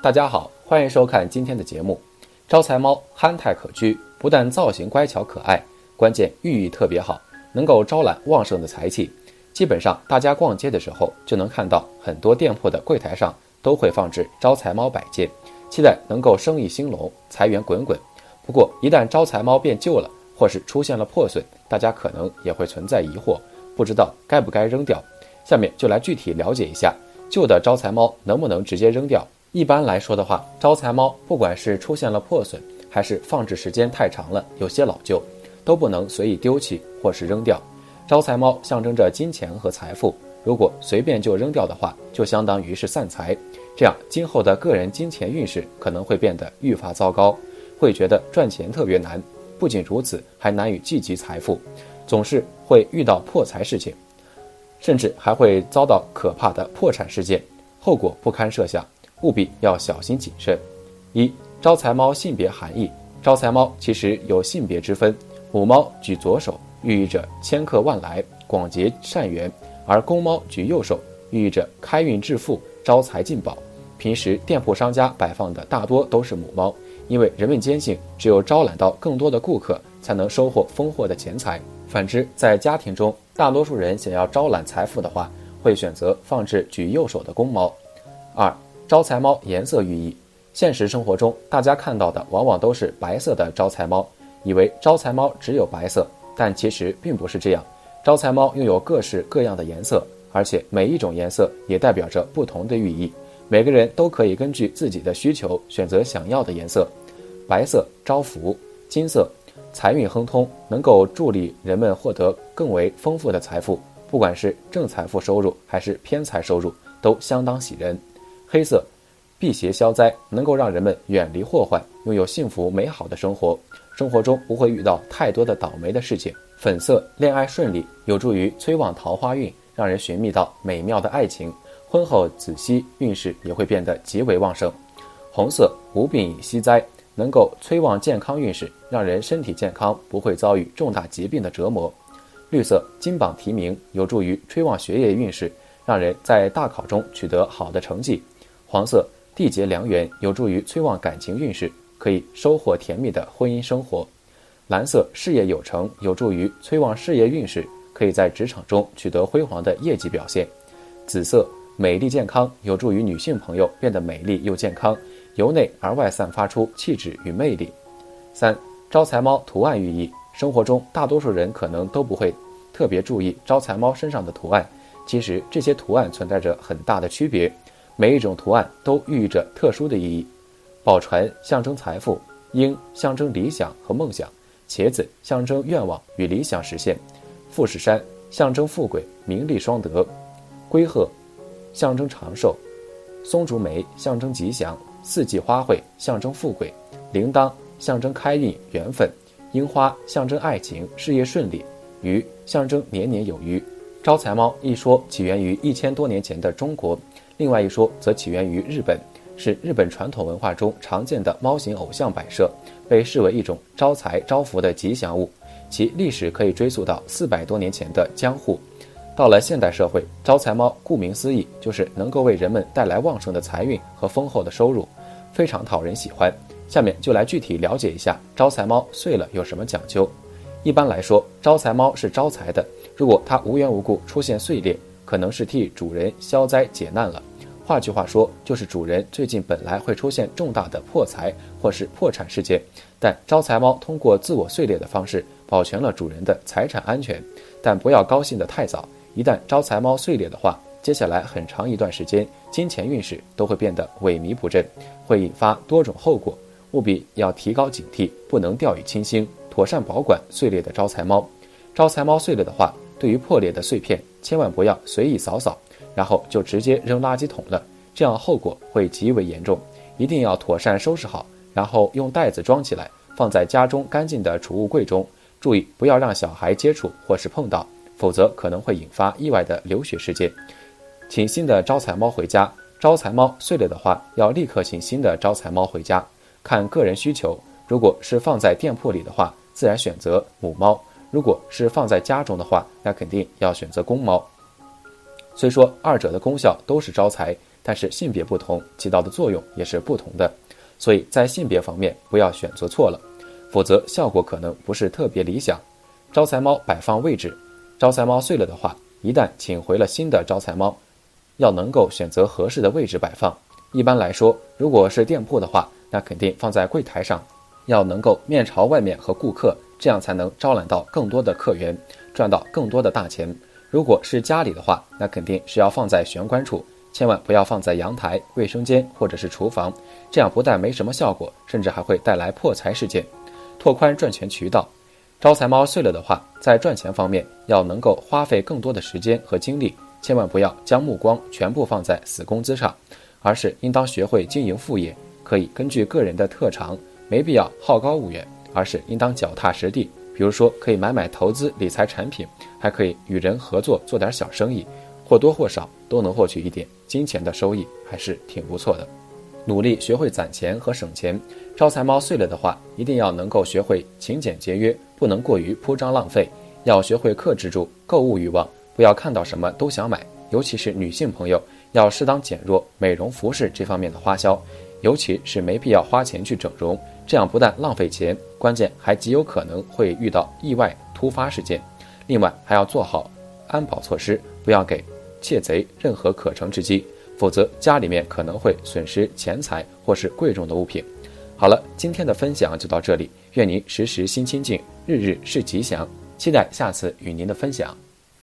大家好，欢迎收看今天的节目。招财猫憨态可掬，不但造型乖巧可爱，关键寓意特别好，能够招揽旺盛的财气。基本上，大家逛街的时候就能看到很多店铺的柜台上都会放置招财猫摆件，期待能够生意兴隆，财源滚滚。不过，一旦招财猫变旧了，或是出现了破损，大家可能也会存在疑惑，不知道该不该扔掉。下面就来具体了解一下，旧的招财猫能不能直接扔掉？一般来说的话，招财猫不管是出现了破损，还是放置时间太长了，有些老旧，都不能随意丢弃或是扔掉。招财猫象征着金钱和财富，如果随便就扔掉的话，就相当于是散财，这样今后的个人金钱运势可能会变得愈发糟糕，会觉得赚钱特别难。不仅如此，还难以聚集财富，总是会遇到破财事情。甚至还会遭到可怕的破产事件，后果不堪设想，务必要小心谨慎。一招财猫性别含义：招财猫其实有性别之分，母猫举左手，寓意着千客万来、广结善缘；而公猫举右手，寓意着开运致富、招财进宝。平时店铺商家摆放的大多都是母猫，因为人们坚信，只有招揽到更多的顾客，才能收获丰厚的钱财。反之，在家庭中，大多数人想要招揽财富的话，会选择放置举右手的公猫。二、招财猫颜色寓意。现实生活中，大家看到的往往都是白色的招财猫，以为招财猫只有白色，但其实并不是这样。招财猫拥有各式各样的颜色，而且每一种颜色也代表着不同的寓意。每个人都可以根据自己的需求选择想要的颜色。白色招福，金色。财运亨通，能够助力人们获得更为丰富的财富，不管是正财富收入还是偏财收入，都相当喜人。黑色，辟邪消灾，能够让人们远离祸患，拥有幸福美好的生活，生活中不会遇到太多的倒霉的事情。粉色，恋爱顺利，有助于催旺桃花运，让人寻觅到美妙的爱情，婚后子息运势也会变得极为旺盛。红色，无病息灾。能够催旺健康运势，让人身体健康，不会遭遇重大疾病的折磨。绿色金榜题名，有助于催旺学业运势，让人在大考中取得好的成绩。黄色缔结良缘，有助于催旺感情运势，可以收获甜蜜的婚姻生活。蓝色事业有成，有助于催旺事业运势，可以在职场中取得辉煌的业绩表现。紫色美丽健康，有助于女性朋友变得美丽又健康。由内而外散发出气质与魅力。三、招财猫图案寓意。生活中，大多数人可能都不会特别注意招财猫身上的图案，其实这些图案存在着很大的区别。每一种图案都寓意着特殊的意义。宝船象征财富，鹰象征理想和梦想，茄子象征愿望与理想实现，富士山象征富贵名利双得，龟鹤象征长寿，松竹梅象征吉祥。四季花卉象征富贵，铃铛象征开运缘分，樱花象征爱情事业顺利，鱼象征年年有余。招财猫一说起源于一千多年前的中国，另外一说则起源于日本，是日本传统文化中常见的猫形偶像摆设，被视为一种招财招福的吉祥物。其历史可以追溯到四百多年前的江户。到了现代社会，招财猫顾名思义就是能够为人们带来旺盛的财运和丰厚的收入。非常讨人喜欢，下面就来具体了解一下招财猫碎了有什么讲究。一般来说，招财猫是招财的，如果它无缘无故出现碎裂，可能是替主人消灾解难了。换句话说，就是主人最近本来会出现重大的破财或是破产事件，但招财猫通过自我碎裂的方式保全了主人的财产安全。但不要高兴得太早，一旦招财猫碎裂的话。接下来很长一段时间，金钱运势都会变得萎靡不振，会引发多种后果，务必要提高警惕，不能掉以轻心，妥善保管碎裂的招财猫。招财猫碎了的话，对于破裂的碎片，千万不要随意扫扫，然后就直接扔垃圾桶了，这样后果会极为严重。一定要妥善收拾好，然后用袋子装起来，放在家中干净的储物柜中，注意不要让小孩接触或是碰到，否则可能会引发意外的流血事件。请新的招财猫回家，招财猫碎了的话，要立刻请新的招财猫回家。看个人需求，如果是放在店铺里的话，自然选择母猫；如果是放在家中的话，那肯定要选择公猫。虽说二者的功效都是招财，但是性别不同，起到的作用也是不同的。所以在性别方面不要选择错了，否则效果可能不是特别理想。招财猫摆放位置，招财猫碎了的话，一旦请回了新的招财猫，要能够选择合适的位置摆放。一般来说，如果是店铺的话，那肯定放在柜台上，要能够面朝外面和顾客，这样才能招揽到更多的客源，赚到更多的大钱。如果是家里的话，那肯定是要放在玄关处，千万不要放在阳台、卫生间或者是厨房，这样不但没什么效果，甚至还会带来破财事件。拓宽赚钱渠道，招财猫碎了的话，在赚钱方面要能够花费更多的时间和精力，千万不要将目光全部放在死工资上，而是应当学会经营副业，可以根据个人的特长，没必要好高骛远，而是应当脚踏实地。比如说，可以买买投资理财产品，还可以与人合作做点小生意，或多或少都能获取一点金钱的收益，还是挺不错的。努力学会攒钱和省钱。招财猫碎了的话，一定要能够学会勤俭节约，不能过于铺张浪费，要学会克制住购物欲望，不要看到什么都想买。尤其是女性朋友，要适当减弱美容服饰这方面的花销，尤其是没必要花钱去整容。这样不但浪费钱，关键还极有可能会遇到意外突发事件。另外还要做好安保措施，不要给窃贼任何可乘之机，否则家里面可能会损失钱财或是贵重的物品。好了，今天的分享就到这里，愿您时时心清静，日日是吉祥，期待下次与您的分享。